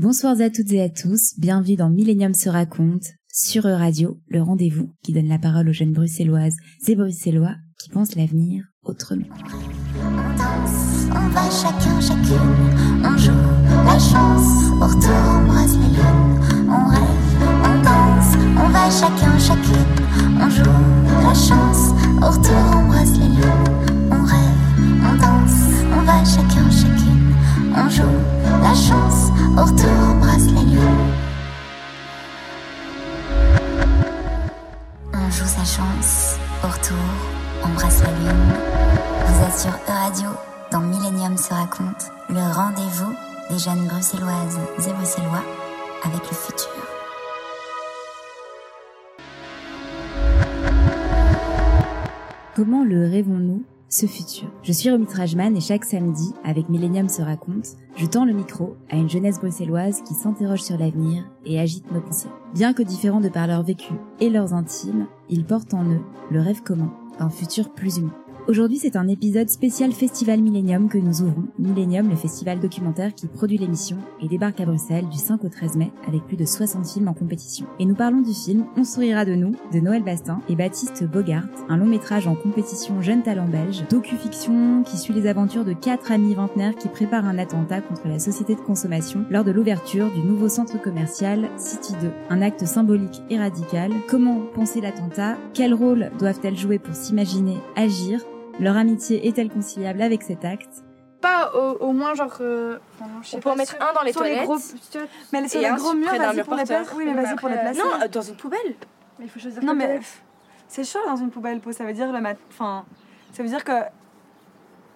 Bonsoir à toutes et à tous, bienvenue dans Millennium se raconte, sur Radio, le rendez-vous qui donne la parole aux jeunes bruxelloises et bruxellois qui pensent l'avenir autrement. On danse, on va chacun, chacune, on joue la chance, au retour on embrasse les lunes, on rêve, on danse, on va chacun, chacune, on joue la chance, au retour on embrasse les lunes, on rêve, on danse, on va chacun, chacune, on joue la chance, au retour embrasse les lunes. On joue sa chance, au retour, embrasse la lune. Vous êtes sur E-Radio, dans Millennium se raconte, le rendez-vous des jeunes bruxelloises et bruxellois avec le futur. Comment le rêvons-nous, ce futur Je suis Romy Trajman et chaque samedi, avec Millennium se raconte, je tends le micro à une jeunesse bruxelloise qui s'interroge sur l'avenir et agite nos pensées. Bien que différents de par leur vécu et leurs intimes, ils portent en eux le rêve commun d'un futur plus humain. Aujourd'hui, c'est un épisode spécial Festival Millennium que nous ouvrons. Millennium, le festival documentaire qui produit l'émission et débarque à Bruxelles du 5 au 13 mai avec plus de 60 films en compétition. Et nous parlons du film On sourira de nous de Noël Bastin et Baptiste Bogart, un long métrage en compétition jeune talent belge, docu-fiction qui suit les aventures de quatre amis vingtenaires qui préparent un attentat contre la société de consommation lors de l'ouverture du nouveau centre commercial City 2. Un acte symbolique et radical. Comment penser l'attentat? Quel rôle doivent-elles jouer pour s'imaginer, agir? Leur amitié est-elle conciliable avec cet acte? Pas au, au moins genre. euh, je sais On pas, peut en mettre sur- un dans les sur toilettes. gros- Mais sur les un gros murs, d'un vas-y mur pour les placer. Oui, mais Mais vas-y pour les placer. Non, euh, dans une poubelle. Mais il faut choisir. Non, mais c'est chaud dans une poubelle, ça veut dire le mat... Enfin, ça veut dire que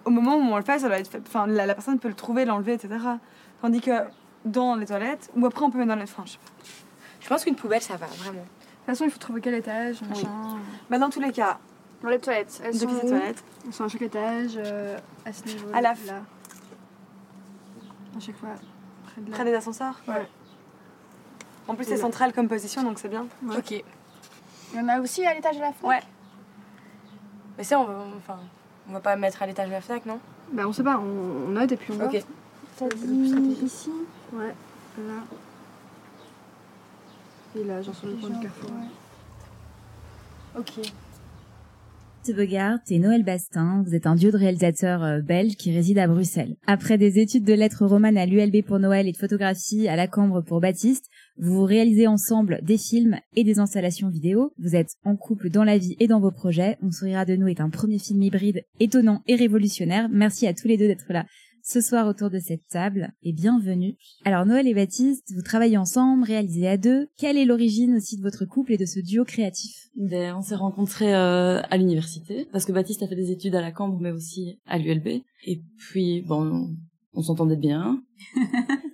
au moment où on le fait, ça doit être fait- Enfin, la, la personne peut le trouver, l'enlever, etc. Tandis que dans les toilettes, ou après on peut mettre dans les enfin, je pense qu'une poubelle, ça va, vraiment. De toute façon, il faut trouver quel étage, machin. Bah, dans tous les cas, Dans les toilettes. Elles sont depuis ces où toilettes, Elles sont à chaque étage, euh, à ce niveau. À la f- là. À chaque fois. Près de là. près des ascenseurs. Ouais. En plus, c'est central comme position, donc c'est bien. Ouais. Ok. Il y en a aussi à l'étage de la fin. Ouais. Mais ça, on va, enfin, on va pas mettre à l'étage de la Fnac, non? Bah, on sait pas, on, on note et puis on voit. Ok. T'as dit ici? Ouais. Là. Et là, genre sur le point du carrefour. Ok. Baptiste Bogart et Noël Bastin, vous êtes un duo de réalisateurs euh, belges qui réside à Bruxelles. Après des études de lettres romanes à l'ULB pour Noël et de photographie à la Cambre pour Baptiste, vous réalisez ensemble des films et des installations vidéo. Vous êtes en couple dans la vie et dans vos projets. On sourira de nous est un premier film hybride étonnant et révolutionnaire. Merci à tous les deux d'être là ce soir autour de cette table et bienvenue. Alors Noël et Baptiste, vous travaillez ensemble, réalisez à deux. Quelle est l'origine aussi de votre couple et de ce duo créatif? Ben, on s'est rencontrés euh, à l'université parce que Baptiste a fait des études à la Cambre mais aussi à l'ULB et puis bon on, s'entendait bien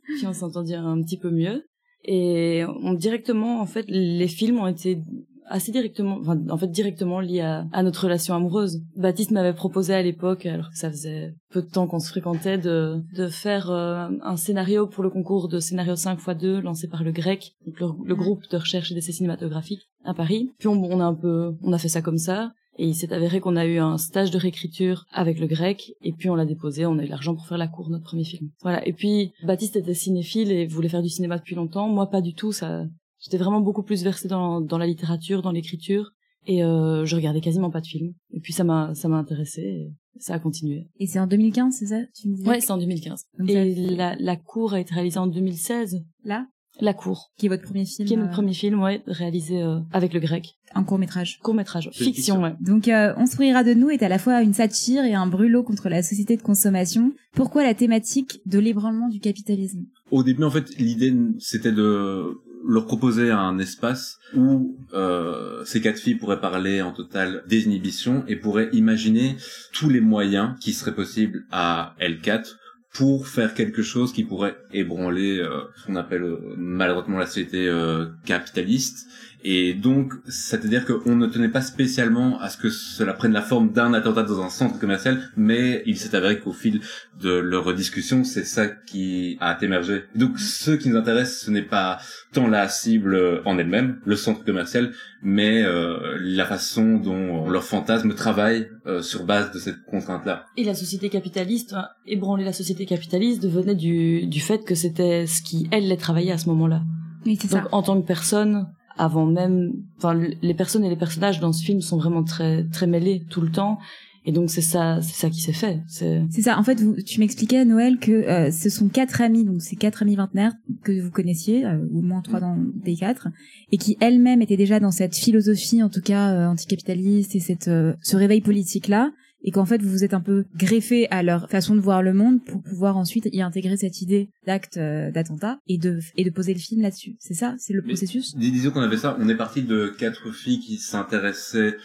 puis on s'entendait un petit peu mieux et on directement en fait les films ont été assez directement enfin en fait directement liés à, à notre relation amoureuse Baptiste m'avait proposé à l'époque alors que ça faisait peu de temps qu'on se fréquentait de de faire euh, un scénario pour le concours de scénario 5 x 2 lancé par le GREC donc le, le groupe de recherche et d'essais cinématographiques à Paris. Puis on, on a un peu, on a fait ça comme ça. Et il s'est avéré qu'on a eu un stage de réécriture avec le grec, et puis on l'a déposé, on a eu l'argent pour faire la cour, notre premier film. Voilà. Et puis, Baptiste était cinéphile et voulait faire du cinéma depuis longtemps. Moi, pas du tout, ça, j'étais vraiment beaucoup plus versée dans, dans la littérature, dans l'écriture, et euh, je regardais quasiment pas de films. Et puis ça m'a, ça m'a intéressé, et ça a continué. Et c'est en 2015, c'est ça Tu me disais? Ouais, c'est en 2015. Donc Et la, la cour a été réalisée en 2016. Là? La cour. Qui est votre premier film Qui est notre euh, premier film, ouais, réalisé euh, avec le grec. Un court métrage. Court métrage. C'est une Fiction, fiction. ouais. Donc, euh, On sourira de nous est à la fois une satire et un brûlot contre la société de consommation. Pourquoi la thématique de l'ébranlement du capitalisme? Au début, en fait, l'idée, c'était de leur proposer un espace où euh, ces quatre filles pourraient parler en totale désinhibition et pourraient imaginer tous les moyens qui seraient possibles à L4 pour faire quelque chose qui pourrait ébranler euh, ce qu'on appelle euh, maladroitement la société euh, capitaliste. Et donc, c'est-à-dire qu'on ne tenait pas spécialement à ce que cela prenne la forme d'un attentat dans un centre commercial, mais il s'est avéré qu'au fil de leur discussion, c'est ça qui a émergé. Donc, ce qui nous intéresse, ce n'est pas tant la cible en elle-même, le centre commercial, mais euh, la façon dont leur fantasme travaille euh, sur base de cette contrainte-là. Et la société capitaliste, hein, ébranler la société capitaliste venait du, du fait que c'était ce qui, elle, les travaillait à ce moment-là. Oui, c'est Donc, ça. en tant que personne, avant même, enfin, le- les personnes et les personnages dans ce film sont vraiment très, très mêlés tout le temps. Et donc, c'est ça, c'est ça qui s'est fait. C'est, ça. En fait, vous, tu m'expliquais, Noël, que euh, ce sont quatre amis, donc ces quatre amis vingtenaires que vous connaissiez, euh, ou au moins trois dans des quatre, et qui elles-mêmes étaient déjà dans cette philosophie, en tout cas euh, anticapitaliste, et cette euh, ce réveil politique-là, et qu'en fait vous vous êtes un peu greffé à leur façon de voir le monde pour pouvoir ensuite y intégrer cette idée d'acte euh, d'attentat et de et de poser le film là-dessus. C'est ça, c'est le Mais- processus? Dis- Disons qu'on avait ça, on est parti de quatre filles qui s'intéressaient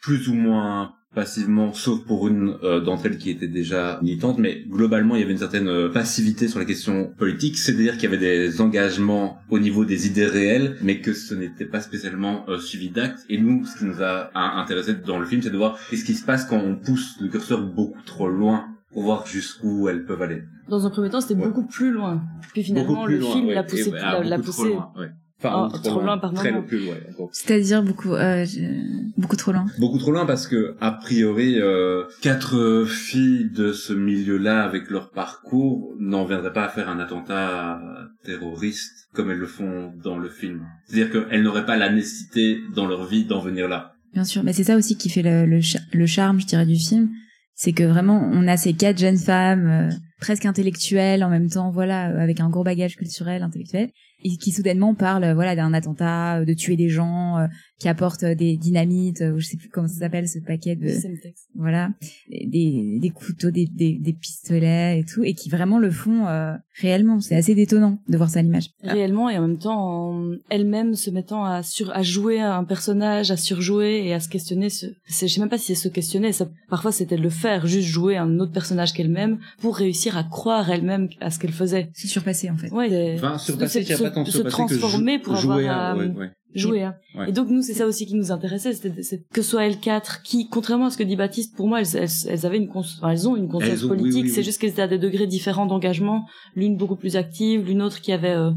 plus ou moins passivement, sauf pour une euh, d'entre elles qui était déjà militante, mais globalement il y avait une certaine euh, passivité sur la question politique, c'est-à-dire qu'il y avait des engagements au niveau des idées réelles, mais que ce n'était pas spécialement euh, suivi d'actes. Et nous, ce qui nous a a- intéressé dans le film, c'est de voir qu'est-ce qui se passe quand on pousse le curseur beaucoup trop loin pour voir jusqu'où elles peuvent aller. dans un premier temps, c'était Ouais. beaucoup plus loin. Puis finalement, le loin, film ouais. l'a poussé, Et, ah, l'a, poussé. Enfin, beaucoup trop loin par très plus. C'est-à-dire beaucoup euh, beaucoup trop loin. Beaucoup trop loin parce que a priori euh, quatre filles de ce milieu-là avec leur parcours n'en viendraient pas à faire un attentat terroriste comme elles le font dans le film. C'est-à-dire qu'elles n'auraient pas la nécessité dans leur vie d'en venir là. Bien sûr, mais c'est ça aussi qui fait le, le, cha- le charme, je dirais, du film. C'est que vraiment, on a ces quatre jeunes femmes euh, presque intellectuelles en même temps, voilà, euh, avec un gros bagage culturel, intellectuel, et qui soudainement parlent, euh, voilà, d'un attentat, euh, de tuer des gens, euh, qui apportent euh, des dynamites, euh, ou je sais plus comment ça s'appelle, ce paquet de, voilà, des, des couteaux, des, des, des pistolets et tout, et qui vraiment le font euh, réellement. C'est assez détonnant de voir ça à l'image. réellement et en même temps en elle-même se mettant à sur à jouer un personnage à surjouer et à se questionner ce c'est je sais même pas si c'est se questionner ça parfois c'était de le faire juste jouer un autre personnage qu'elle-même pour réussir à croire elle-même à ce qu'elle faisait Se surpasser, en fait. ouais c'est- Enfin, surpasser, de se- pas tant de de se surpasser que transformer pour jouer avoir à- à- ouais, ouais. jouer hein. Ouais. et donc nous c'est ça aussi qui nous intéressait c'était que soit L4 qui contrairement à ce que dit Baptiste pour moi elles elles, elles avaient une cons- enfin, elles ont une conscience oui, politique oui, c'est juste qu'elles étaient à des degrés différents d'engagement l'une beaucoup plus active l'une autre qui avait euh,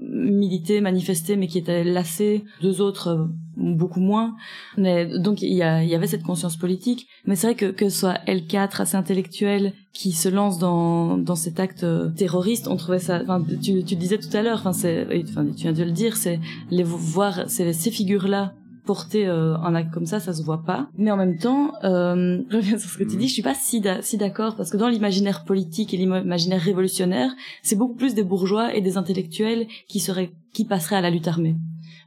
milité manifesté mais qui était lassée deux autres euh, beaucoup moins. Mais donc il y, a, il y avait cette conscience politique. Mais c'est vrai que que ce soit L4 assez intellectuel qui se lance dans dans cet acte euh, terroriste on trouvait ça enfin tu tu le disais tout à l'heure enfin c'est enfin tu viens de le dire c'est les vo- voir ces, ces figures là porter euh, un acte comme ça ça se voit pas. Mais en même temps euh, je reviens sur ce que tu dis je suis pas si si d'accord parce que dans l'imaginaire politique et l'imaginaire révolutionnaire c'est beaucoup plus des bourgeois et des intellectuels qui seraient qui passeraient à la lutte armée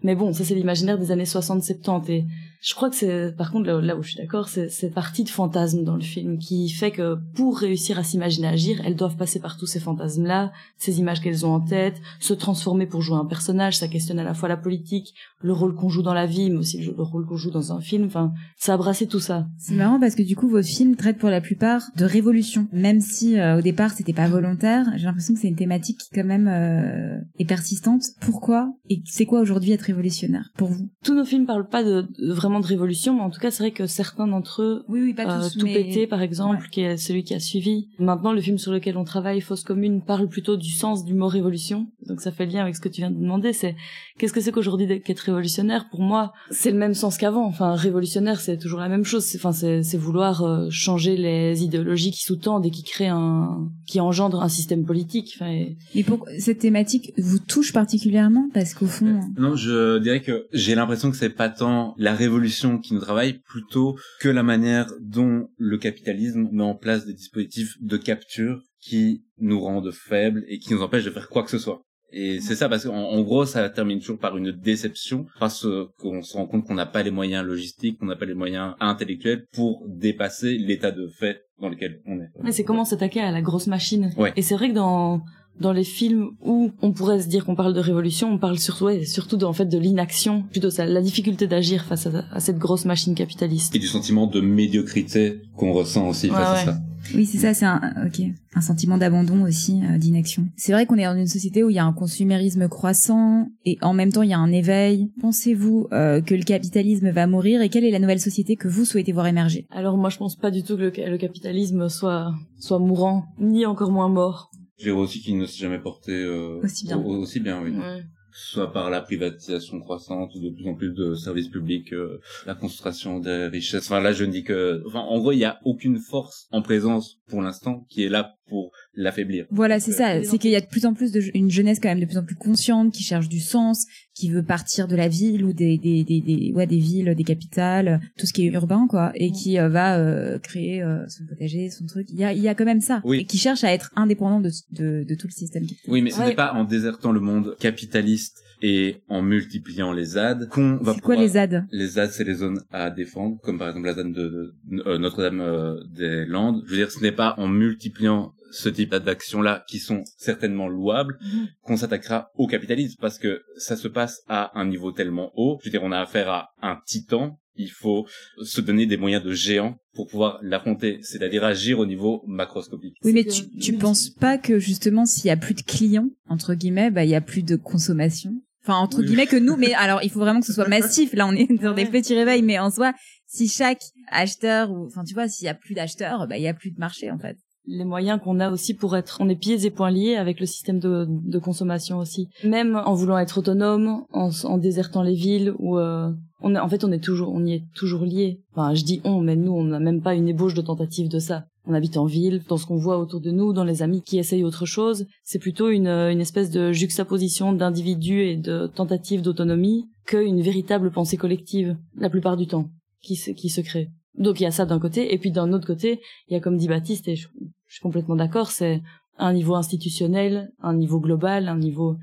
mais bon ça c'est l'imaginaire des années 60-70 et je crois que c'est par contre là, où je suis d'accord c'est cette partie de fantasme dans le film qui fait que pour réussir à s'imaginer agir elles doivent passer par tous ces fantasmes là ces images qu'elles ont en tête se transformer pour jouer un personnage ça questionne à la fois la politique le rôle qu'on joue dans la vie mais aussi le, le rôle qu'on joue dans un film enfin ça a brassé tout ça C'est marrant parce que du coup vos films traitent pour la plupart de révolution, même si euh, au départ c'était pas volontaire. J'ai l'impression que c'est une thématique qui quand même euh, est persistante. Pourquoi et c'est quoi aujourd'hui être révolutionnaire pour vous? Tous nos films parlent pas de, de- vraiment de révolution mais en tout cas c'est vrai que certains d'entre eux Oui oui pas Euh, tout pété par exemple qui est celui qui a suivi. Maintenant le film sur lequel on travaille fausse commune parle plutôt du sens du mot révolution. Donc ça fait lien avec ce que tu viens de demander. C'est qu'est-ce que c'est qu'aujourd'hui d'être- qu'être révolutionnaire? Pour moi c'est le même sens qu'avant. Enfin révolutionnaire c'est toujours la même chose. C'est- enfin c'est vouloir euh, changer les idéologies qui sous-tendent et qui créent un qui engendrent un système politique. Enfin et- Mais pourquoi cette thématique vous touche particulièrement? Parce qu'au fond Non, je dirais que j'ai l'impression que c'est pas tant la révolution qui nous travaille, plutôt que la manière dont le capitalisme met en place des dispositifs de capture qui nous rendent faibles et qui nous empêchent de faire quoi que ce soit. Et c'est ça parce qu'en en gros, ça termine toujours par une déception parce qu'on se rend compte qu'on n'a pas les moyens logistiques, qu'on n'a pas les moyens intellectuels pour dépasser l'état de fait dans lequel on est. Ouais, c'est comment s'attaquer à la grosse machine. Ouais. Et c'est vrai que dans dans les films où on pourrait se dire qu'on parle de révolution, on parle surtout ouais, surtout de, en fait de l'inaction, plutôt ça, la difficulté d'agir face à, à cette grosse machine capitaliste. Et du sentiment de médiocrité qu'on ressent aussi Ouais, face à ça. Oui, c'est ça, c'est un ok, un sentiment d'abandon aussi, euh, d'inaction. C'est vrai qu'on est dans une société où il y a un consumérisme croissant et en même temps il y a un éveil. Pensez-vous euh, que le capitalisme va mourir et quelle est la nouvelle société que vous souhaitez voir émerger? Alors moi je pense pas du tout que le, le capitalisme soit soit mourant, ni encore moins mort. Je dirais aussi qu'il ne s'est jamais porté euh, Aussi bien. au- aussi bien, oui. Ouais. soit par la privatisation croissante ou de plus en plus de services publics, euh, la concentration des richesses. Enfin là, je ne dis que, enfin, en gros, il n'y a aucune force en présence pour l'instant qui est là pour l'affaiblir. Voilà, c'est Euh, ça. C'est qu'il y a de plus en plus de une jeunesse quand même de plus en plus consciente, qui cherche du sens, qui veut partir de la ville ou des des des, des ouais des villes, des capitales, tout ce qui est urbain quoi, et qui euh, va euh, créer euh, son potager, son truc. Il y a il y a quand même ça. Oui. Et qui cherche à être indépendant de de, de tout le système. capitaliste. Oui, mais ce Ouais. n'est pas en désertant le monde capitaliste et en multipliant les ZAD qu'on va C'est quoi pouvoir- les ZAD? Les ZAD, c'est les zones à défendre, comme par exemple la zone de, de- euh, Notre-Dame euh, des Landes. Je veux dire, ce n'est pas en multipliant ce type d'actions-là, qui sont certainement louables, Mhm. qu'on s'attaquera au capitalisme, parce que ça se passe à un niveau tellement haut. Je veux dire, on a affaire à un titan. Il faut se donner des moyens de géant pour pouvoir l'affronter, c'est-à-dire agir au niveau macroscopique. Oui, mais tu, tu penses pas que justement s'il y a plus de clients entre guillemets, bah il y a plus de consommation? Enfin entre Oui. guillemets que nous, mais alors il faut vraiment que ce soit massif. Là, on est dans des petits réveils, mais en soi, si chaque acheteur ou enfin tu vois, s'il y a plus d'acheteurs, bah il y a plus de marché en fait. Les moyens qu'on a aussi pour être, on est pieds et poings liés avec le système de, de consommation aussi. Même en voulant être autonome, en, en désertant les villes, ou euh, on en fait on est toujours, on y est toujours lié. Enfin, je dis on, mais nous on n'a même pas une ébauche de tentative de ça. On habite en ville, dans ce qu'on voit autour de nous, dans les amis qui essayent autre chose, c'est plutôt une, une espèce de juxtaposition d'individus et de tentatives d'autonomie qu'une véritable pensée collective, la plupart du temps, qui se, qui se crée. Donc il y a ça d'un côté, et puis d'un autre côté, il y a comme dit Baptiste, et je, suis complètement d'accord, c'est un niveau institutionnel, un niveau global, un niveau...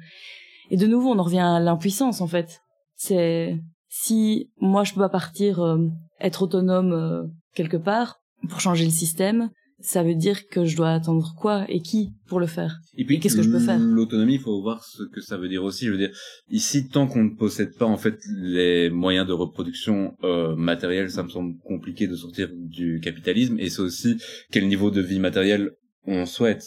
Et de nouveau, on en revient à l'impuissance, en fait. C'est si moi je peux pas partir euh, être autonome euh, quelque part pour changer le système, ça veut dire que je dois attendre quoi et qui pour le faire? Et puis, qu'est-ce que je peux faire? L'autonomie, il faut voir ce que ça veut dire aussi. Je veux dire, ici, tant qu'on ne possède pas en fait les moyens de reproduction euh, matérielle, ça me semble compliqué de sortir du capitalisme. Et c'est aussi quel niveau de vie matérielle on souhaite.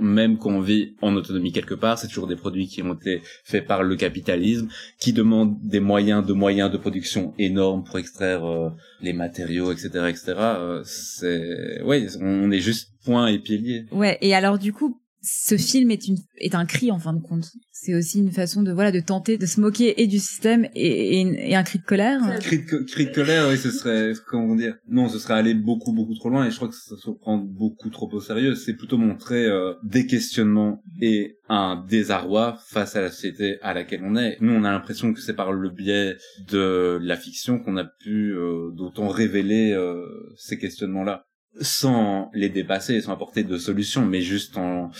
Même quand on vit en autonomie quelque part, c'est toujours des produits qui ont été faits par le capitalisme, qui demandent des moyens de moyens de production énormes pour extraire euh, les matériaux, etc., etc. Euh, c'est, ouais, on est juste point et pieds liés. Ouais. Et alors du coup, ce film est une est un cri en fin de compte. C'est aussi une façon de voilà de tenter de se moquer et du système et, et, et un cri de colère. Cri de, cri de colère, oui, ce serait, comment dire, non, ce serait aller beaucoup, beaucoup trop loin, et je crois que ça se prend beaucoup trop au sérieux. C'est plutôt montrer euh, des questionnements et un désarroi face à la société à laquelle on est. Nous, on a l'impression que c'est par le biais de la fiction qu'on a pu euh, d'autant révéler euh, ces questionnements-là sans les dépasser, sans apporter de solutions, mais juste en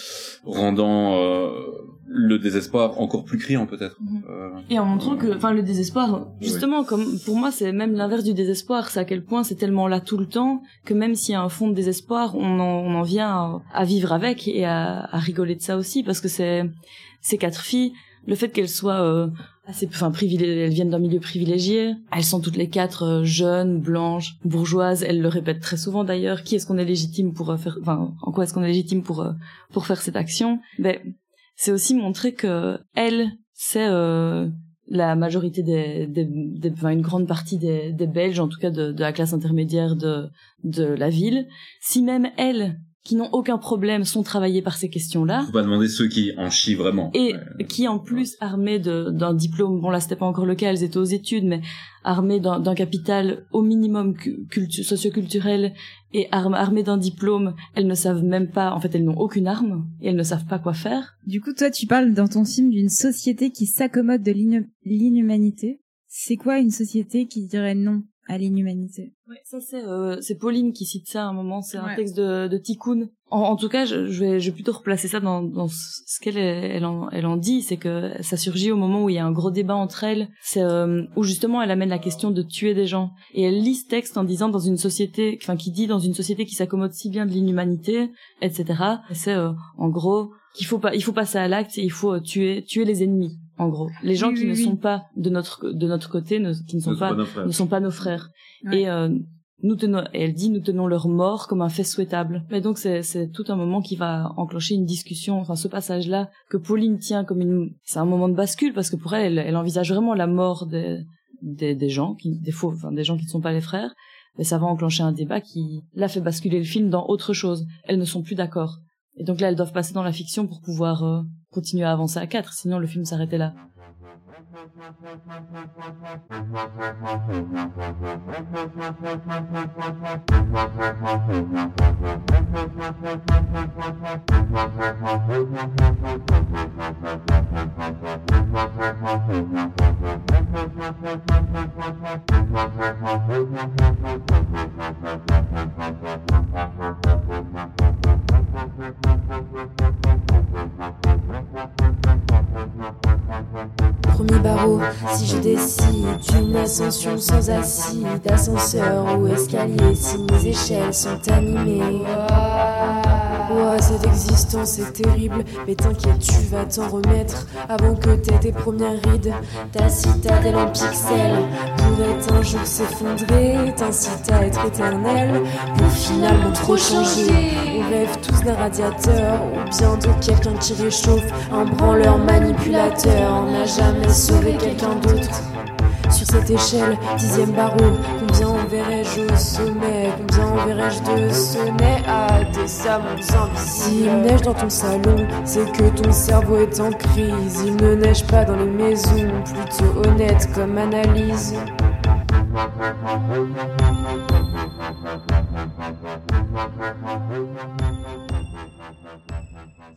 rendant euh, le désespoir encore plus criant peut-être. Mhm. Euh, Et en montrant que, enfin, le désespoir, justement, comme pour moi, c'est même l'inverse du désespoir. C'est à quel point c'est tellement là tout le temps que même s'il y a un fond de désespoir, on en, on en vient à, à vivre avec et à, à rigoler de ça aussi, parce que c'est ces quatre filles, le fait qu'elles soient euh, assez, enfin, privilé- elles viennent d'un milieu privilégié. Elles sont toutes les quatre euh, jeunes, blanches, bourgeoises. Elles le répètent très souvent d'ailleurs. Qui est-ce qu'on est légitime pour euh, faire, enfin, en quoi est-ce qu'on est légitime pour pour faire cette action? Ben, c'est aussi montrer que elle, c'est la majorité des, enfin une grande partie des, des Belges, en tout cas de, de la classe intermédiaire de de la ville. Si même elles, qui n'ont aucun problème, sont travaillées par ces questions-là, faut pas demander ceux qui en chient vraiment. et Ouais. qui en plus armées de- d'un diplôme, bon là c'était pas encore le cas, elles étaient aux études, mais armées d'un capital au minimum cu- cultu- socioculturel et arm- armées d'un diplôme, elles ne savent même pas, en fait elles n'ont aucune arme et elles ne savent pas quoi faire. Du coup, toi, tu parles dans ton film d'une société qui s'accommode de l'inhumanité. C'est quoi une société qui dirait non? À l'inhumanité Ça c'est euh, c'est Pauline qui cite ça à un moment, c'est un Ouais. texte de, de Tikkun. En, en tout cas, je, je vais je vais plutôt replacer ça dans, dans ce qu'elle elle en, elle en dit, c'est que ça surgit au moment où il y a un gros débat entre elles, c'est euh, où justement elle amène la question de tuer des gens et elle lit ce texte en disant dans une société, enfin qui dit dans une société qui s'accommode si bien de l'inhumanité, etc. C'est euh, en gros qu'il faut pas il faut passer à l'acte et il faut euh, tuer tuer les ennemis. En gros, les gens Oui, qui oui, ne oui. sont pas de notre de notre côté, ne- qui ne sont pas nos frères. ne sont pas nos frères. Ouais. Et euh, nous tenons, et elle dit, nous tenons leur mort comme un fait souhaitable. Mais donc c'est c'est tout un moment qui va enclencher une discussion. Enfin, ce passage-là que Pauline tient comme une, c'est un moment de bascule parce que pour elle, elle, elle envisage vraiment la mort des des, des gens, qui, des faux, enfin des gens qui ne sont pas les frères. Mais ça va enclencher un débat qui la fait basculer le film dans autre chose. Elles ne sont plus d'accord. Et donc là, elles doivent passer dans la fiction pour pouvoir euh, continuer à avancer à quatre. Sinon, le film s'arrêtait là. Premier barreau, si je décide d'une ascension sans assis, d'ascenseur ou escalier, si mes échelles sont animées. Ouah, cette existence est terrible, mais t'inquiète, tu vas t'en remettre avant que t'aies tes premières rides. Ta citadelle en pixels pourrait un jour s'effondrer, t'incite à être éternel pour finalement trop changer. On rêve tous d'un radiateur ou bien de quelqu'un qui réchauffe, un branleur manipulateur. On n'a jamais sauvé quelqu'un d'autre. Sur cette échelle, dixième barreau, combien enverrai-je au sommet? Combien enverrai-je de sonnets à des amonts invisibles? Neige dans ton salon, c'est que ton cerveau est en crise. Il ne neige pas dans les maisons, plutôt honnête comme analyse.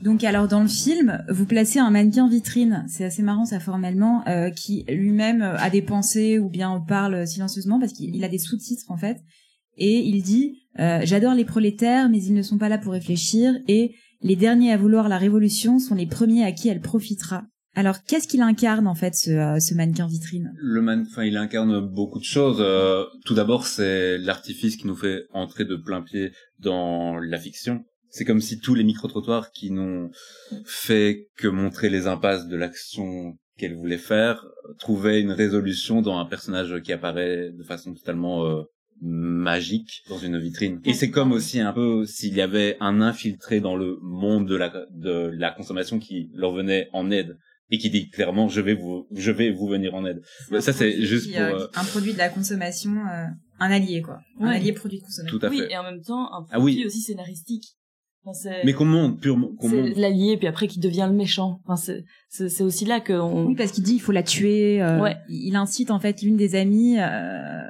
Donc alors dans le film, vous placez un mannequin vitrine, c'est assez marrant ça formellement, euh, qui lui-même a des pensées ou bien parle silencieusement parce qu'il il a des sous-titres en fait, et il dit euh, j'adore les prolétaires mais ils ne sont pas là pour réfléchir et les derniers à vouloir la révolution sont les premiers à qui elle profitera. Alors qu'est-ce qu'il incarne en fait ce, euh, ce mannequin vitrine? Le man, enfin, il incarne beaucoup de choses. Euh, tout d'abord, c'est l'artifice qui nous fait entrer de plein pied dans la fiction. C'est comme si tous les micro-trottoirs qui n'ont fait que montrer les impasses de l'action qu'elle voulait faire trouvaient une résolution dans un personnage qui apparaît de façon totalement euh, magique dans une vitrine. Et c'est comme aussi un peu s'il y avait un infiltré dans le monde de la, de la consommation qui leur venait en aide et qui dit clairement je vais vous je vais vous venir en aide. Ça c'est juste qui, pour euh, euh, un produit de la consommation, euh, un allié quoi, un allié produit de consommation. tout à oui, fait. et en même temps, un Ah oui. produit aussi scénaristique. Enfin, Mais comment purement comment c'est l'allié, puis après qui devient le méchant. Enfin, c'est, aussi là que on... Oui, parce qu'il dit il faut la tuer. euh, Ouais. Il incite en fait l'une des amies euh,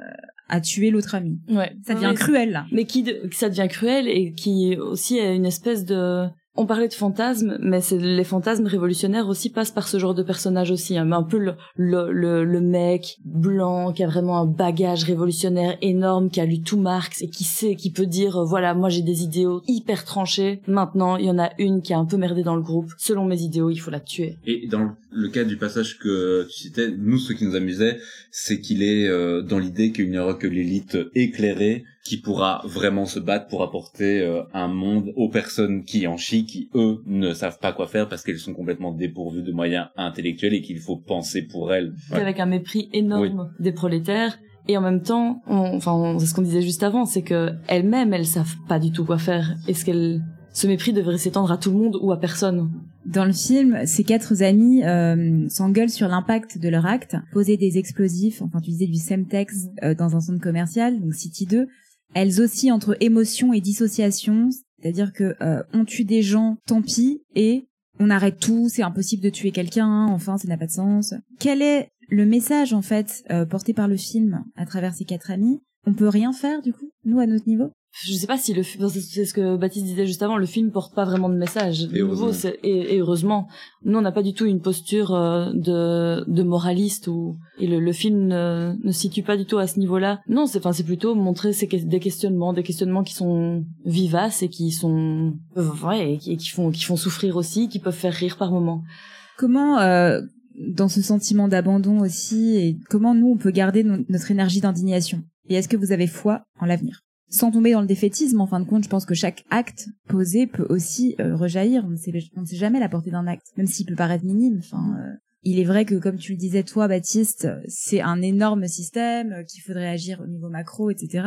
à tuer l'autre amie. ouais. Ça devient Ouais, cruel là. mais qui de- ça devient cruel et qui aussi est une espèce de on parlait de fantasmes mais les fantasmes révolutionnaires aussi passent par ce genre de personnage aussi hein. mais un peu le, le le le mec blanc qui a vraiment un bagage révolutionnaire énorme qui a lu tout Marx et qui sait qui peut dire euh, voilà moi j'ai des idéaux hyper tranchés. Maintenant il y en a une qui a un peu merdé dans le groupe. Selon mes idéaux il faut la tuer. Et dans le cas du passage que tu citais, nous, ce qui nous amusait, c'est qu'il est euh, dans l'idée qu'il n'y aura que l'élite éclairée qui pourra vraiment se battre pour apporter euh, un monde aux personnes qui en chient, qui eux ne savent pas quoi faire parce qu'elles sont complètement dépourvues de moyens intellectuels et qu'il faut penser pour elles. Ouais. avec un mépris énorme des prolétaires et en même temps on- enfin c'est ce qu'on disait juste avant c'est que elles-mêmes elles savent pas du tout quoi faire est-ce qu'elles ce mépris devrait s'étendre à tout le monde ou à personne Dans le film, ces quatre amis euh, s'engueulent sur l'impact de leur acte. Poser des explosifs, enfin utiliser du Semtex euh, dans un centre commercial, donc City 2. Elles oscillent entre émotion et dissociation, c'est-à-dire que euh, on tue des gens, tant pis, et on arrête tout, c'est impossible de tuer quelqu'un, enfin ça n'a pas de sens. Quel est le message en fait euh, porté par le film à travers ces quatre amis? On peut rien faire du coup, nous à notre niveau? Je sais pas si le film c'est ce que Baptiste disait juste avant le film porte pas vraiment de message. Et nouveau, heureusement. et, et heureusement. Nous on n'a pas du tout une posture euh, de de moraliste ou et le, le film ne, situe pas du tout à ce niveau-là. Non c'est enfin c'est plutôt montrer ces, des questionnements des questionnements qui sont vivaces et qui sont ouais et qui, et qui font qui font souffrir aussi qui peuvent faire rire par moments. Comment, euh, dans ce sentiment d'abandon aussi, et comment nous on peut garder no- notre énergie d'indignation? Et est-ce que vous avez foi en l'avenir? Sans tomber dans le défaitisme, en fin de compte, je pense que chaque acte posé peut aussi euh, rejaillir. On ne, sait, jamais la portée d'un acte, même s'il peut paraître minime. Enfin, euh, il est vrai que, comme tu le disais toi, Baptiste, c'est un énorme système euh, qu'il faudrait agir au niveau macro, etc.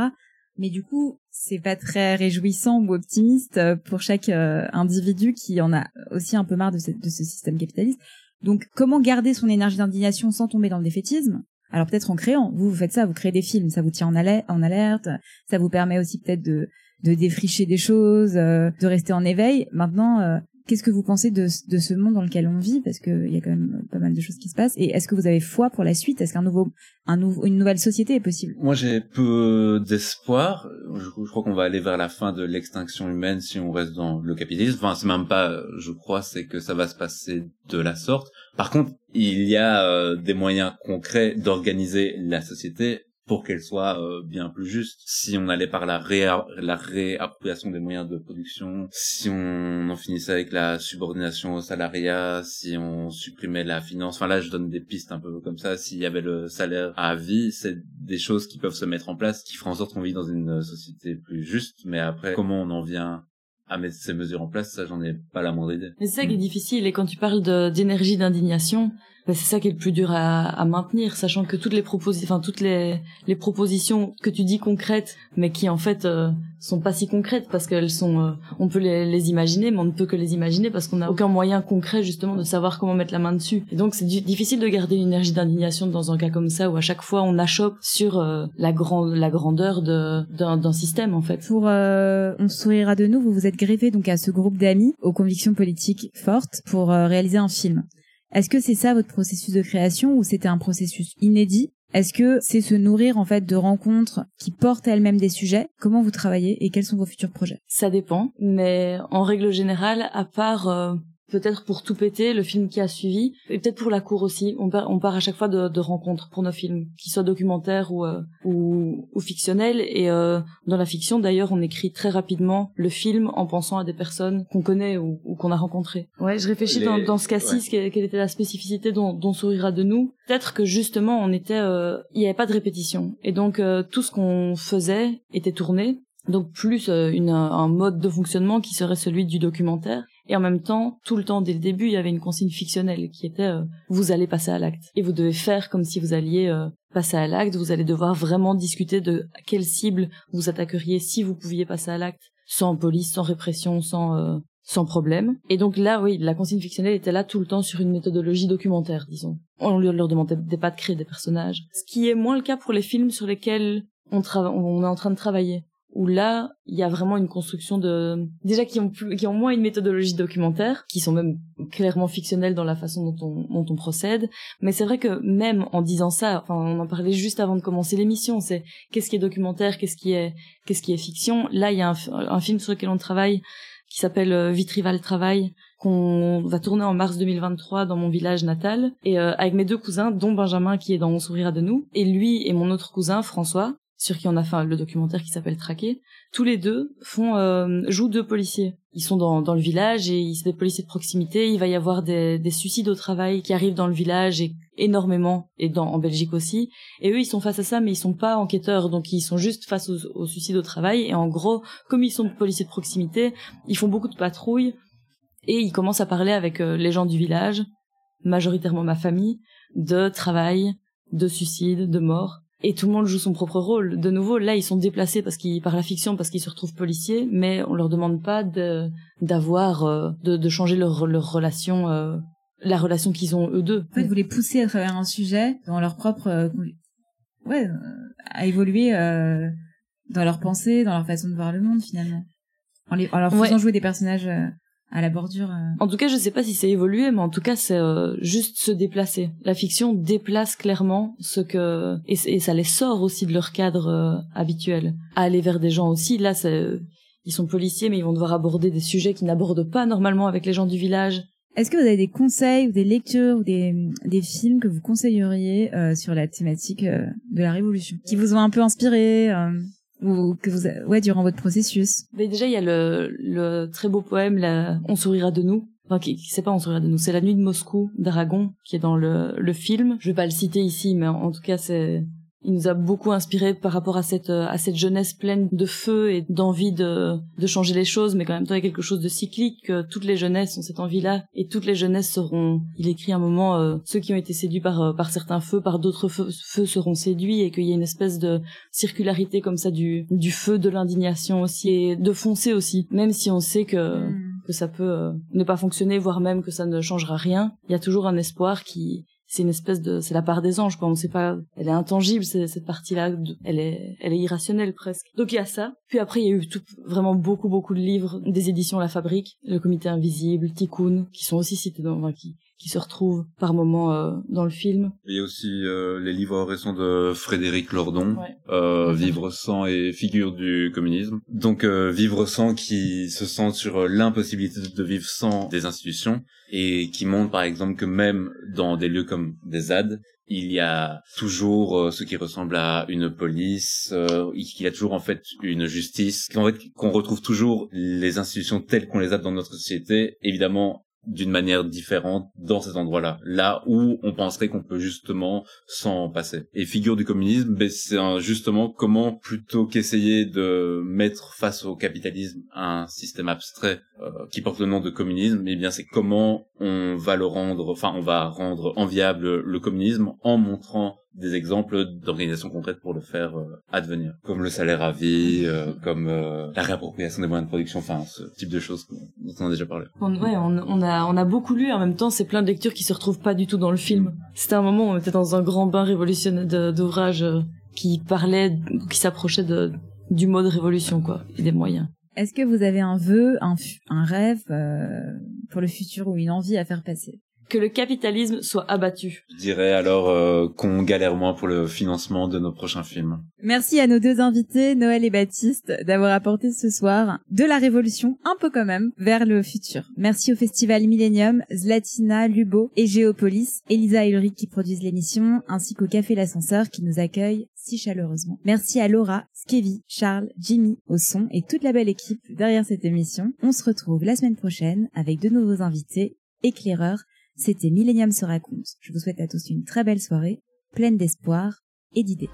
Mais du coup, c'est pas très réjouissant ou optimiste pour chaque individu qui en a aussi un peu marre de de ce système capitaliste. Donc, comment garder son énergie d'indignation sans tomber dans le défaitisme? Alors peut-être en créant. Vous, vous faites ça, vous créez des films, ça vous tient en, alerte, ça vous permet aussi peut-être de, de défricher des choses, euh, de rester en éveil. Maintenant, euh, Qu'est-ce que vous pensez de, ce monde dans lequel on vit? Parce qu'il y a quand même pas mal de choses qui se passent. Et est-ce que vous avez foi pour la suite? Est-ce qu'un nouveau, un nouveau, une nouvelle société est possible? Moi, j'ai peu d'espoir. Je, je crois qu'on va aller vers la fin de l'extinction humaine si on reste dans le capitalisme. Enfin, c'est même pas, je crois, c'est que ça va se passer de la sorte. Par contre, il y a euh, des moyens concrets d'organiser la société pour qu'elle soit euh, bien plus juste. Si on allait par la, réa la réappropriation des moyens de production, si on en finissait avec la subordination au salariat, si on supprimait la finance, enfin là je donne des pistes un peu comme ça, s'il y avait le salaire à vie, c'est des choses qui peuvent se mettre en place, qui feront en sorte qu'on vit dans une société plus juste, mais après comment on en vient à mettre ces mesures en place, ça j'en ai pas la moindre idée. Mais c'est ça qui est difficile, et quand tu parles d'énergie d'indignation, c'est ça qui est le plus dur à, à maintenir, sachant que toutes les propositions, enfin toutes les, les propositions que tu dis concrètes, mais qui en fait euh, sont pas si concrètes parce qu'elles sont, euh, on peut les, les, imaginer, mais on ne peut que les imaginer parce qu'on n'a aucun moyen concret justement de savoir comment mettre la main dessus. Et donc c'est difficile de garder une énergie d'indignation dans un cas comme ça où à chaque fois on achoppe sur euh, la grande, la grandeur de d'un système en fait. Pour on sourira de nous, vous vous êtes greffé donc à ce groupe d'amis aux convictions politiques fortes pour réaliser un film. Est-ce que c'est ça votre processus de création ou c'était un processus inédit? Est-ce que c'est se nourrir en fait de rencontres qui portent elles-mêmes des sujets? Comment vous travaillez et quels sont vos futurs projets? Ça dépend, mais en règle générale, à part euh, peut-être pour tout péter, le film qui a suivi, et peut-être pour la cour aussi. On part, on part à chaque fois de, de rencontres pour nos films, qu'ils soient documentaires ou, euh, ou, ou, fictionnels. Et euh, dans la fiction, d'ailleurs, on écrit très rapidement le film en pensant à des personnes qu'on connaît ou, ou qu'on a rencontrées. Ouais, je réfléchis dans, dans ce cas-ci, quelle, était la spécificité dont, dont sourira de nous. Peut-être que justement, on était, euh, il n'y avait pas de répétition, et donc euh, tout ce qu'on faisait était tourné. Donc plus une, un mode de fonctionnement qui serait celui du documentaire et en même temps, tout le temps, dès le début, il y avait une consigne fictionnelle qui était euh, vous allez passer à l'acte. Et vous devez faire comme si vous alliez euh, passer à l'acte. Vous allez devoir vraiment discuter de quelle cible vous attaqueriez si vous pouviez passer à l'acte, sans police, sans répression, sans euh, sans problème. Et donc là, oui, la consigne fictionnelle était là tout le temps sur une méthodologie documentaire, disons. On leur demandait pas de créer des personnages. Ce qui est moins le cas pour les films sur lesquels on, on est en train de travailler où là, il y a vraiment une construction de déjà qui ont plus, qui ont moins une méthodologie documentaire, qui sont même clairement fictionnelles dans la façon dont on, dont on procède. Mais c'est vrai que même en disant ça, enfin, on en parlait juste avant de commencer l'émission, c'est qu'est-ce qui est documentaire, qu'est-ce qui est, qu'est-ce qui est fiction. Là, il y a un, film sur lequel on travaille qui s'appelle euh, Vitrival Travail, qu'on va tourner en mars 2023 dans mon village natal et euh, avec mes deux cousins dont Benjamin qui est dans On sourira de nous et lui et mon autre cousin François sur qui on a fait le documentaire qui s'appelle Traqué, tous les deux font euh, jouent deux policiers. Ils sont dans, dans le village et c'est des policiers de proximité. Il va y avoir des, des suicides au travail qui arrivent dans le village et énormément et dans en Belgique aussi. Et eux ils sont face à ça mais ils sont pas enquêteurs donc ils sont juste face aux, aux suicides au travail et en gros comme ils sont policiers de proximité ils font beaucoup de patrouilles et ils commencent à parler avec euh, les gens du village majoritairement ma famille de travail de suicide de mort et tout le monde joue son propre rôle. De nouveau, là, ils sont déplacés parce qu'ils par la fiction, parce qu'ils se retrouvent policiers, mais on leur demande pas de d'avoir euh, de, de, changer leur leur relation, euh, la relation qu'ils ont eux deux. En fait, vous les poussez à travers un sujet dans leur propre, euh, ouais, à évoluer dans leur pensée, dans leur façon de voir le monde finalement, en, les, en leur faisant jouer des personnages à la bordure. Euh. En tout cas, je sais pas si c'est évolué, mais en tout cas, c'est euh, juste se déplacer. La fiction déplace clairement ce que et, et ça les sort aussi de leur cadre euh, habituel. À aller vers des gens aussi. Là, c'est ils sont policiers, mais ils vont devoir aborder des sujets qu'ils n'abordent pas normalement avec les gens du village. Est-ce que vous avez des conseils ou des lectures ou des, des films que vous conseilleriez sur la thématique de la Révolution, qui vous ont un peu inspiré ou que vous ouais durant votre processus. Mais déjà il y a le, le très beau poème la on sourira de nous enfin qui, qui c'est pas on sourira de nous c'est la nuit de Moscou d'Aragon qui est dans le, le film. Je vais pas le citer ici mais en tout cas c'est il nous a beaucoup inspiré par rapport à cette euh, à cette jeunesse pleine de feu et d'envie de de changer les choses mais quand même il y a quelque chose de cyclique toutes les jeunesses ont cette envie là et toutes les jeunesses seront il écrit un moment euh, ceux qui ont été séduits par euh, par certains feux par d'autres feux, feux, seront séduits et qu'il y a une espèce de circularité comme ça du du feu de l'indignation aussi et de foncer aussi même si on sait que mm. que ça peut ne pas fonctionner voire même que ça ne changera rien il y a toujours un espoir qui c'est une espèce de c'est la part des anges quoi. On sait pas. Elle est intangible cette partie là elle est elle est irrationnelle presque. Donc il y a ça. Puis après il y a eu tout, vraiment beaucoup beaucoup de livres des éditions La Fabrique le Comité Invisible Tikkun qui sont aussi cités dans enfin, qui qui se retrouvent par moments euh, dans le film. Il y a aussi euh, les livres récents de Frédéric Lordon, euh, Vivre sans et Figure du communisme. Donc euh, Vivre sans qui se centre sur l'impossibilité de vivre sans des institutions et qui montre par exemple que même dans des lieux comme des ZAD, il y a toujours euh, ce qui ressemble à une police, euh, il y a toujours en fait une justice, qu'en fait qu'on retrouve toujours les institutions telles qu'on les a dans notre société, évidemment d'une manière différente dans ces endroits-là. Là où on penserait qu'on peut justement s'en passer. Et figure du communisme, ben, c'est justement comment plutôt qu'essayer de mettre face au capitalisme un système abstrait euh, qui porte le nom de communisme, eh bien c'est comment on va le rendre, enfin on va rendre enviable le communisme en montrant des exemples d'organisations concrètes pour le faire euh, advenir, comme le salaire à vie, euh, comme euh, la réappropriation des moyens de production, enfin ce type de choses dont on a déjà parlé. On, ouais, on, on, a on a beaucoup lu, en même temps c'est plein de lectures qui se retrouvent pas du tout dans le film. C'était un moment où on était dans un grand bain révolutionnaire d'ouvrages qui parlaient, qui s'approchaient de du mode révolution quoi et des moyens. Est-ce que vous avez un vœu, un, un rêve pour le futur ou une envie à faire passer? Que le capitalisme soit abattu. Je dirais alors euh, qu'on galère moins pour le financement de nos prochains films. Merci à nos deux invités, Noël et Baptiste, d'avoir apporté ce soir de la révolution, un peu quand même, vers le futur. Merci au Festival Millennium, Zlatina, Lubo et Géopolis, Elisa et Ulrich qui produisent l'émission, ainsi qu'au Café L'Ascenseur qui nous accueille si chaleureusement. Merci à Laura, Skevi, Charles, Jimmy, au son et toute la belle équipe derrière cette émission. On se retrouve la semaine prochaine avec de nouveaux invités, éclaireurs, c'était Millennium se raconte. Je vous souhaite à tous une très belle soirée, pleine d'espoir et d'idées.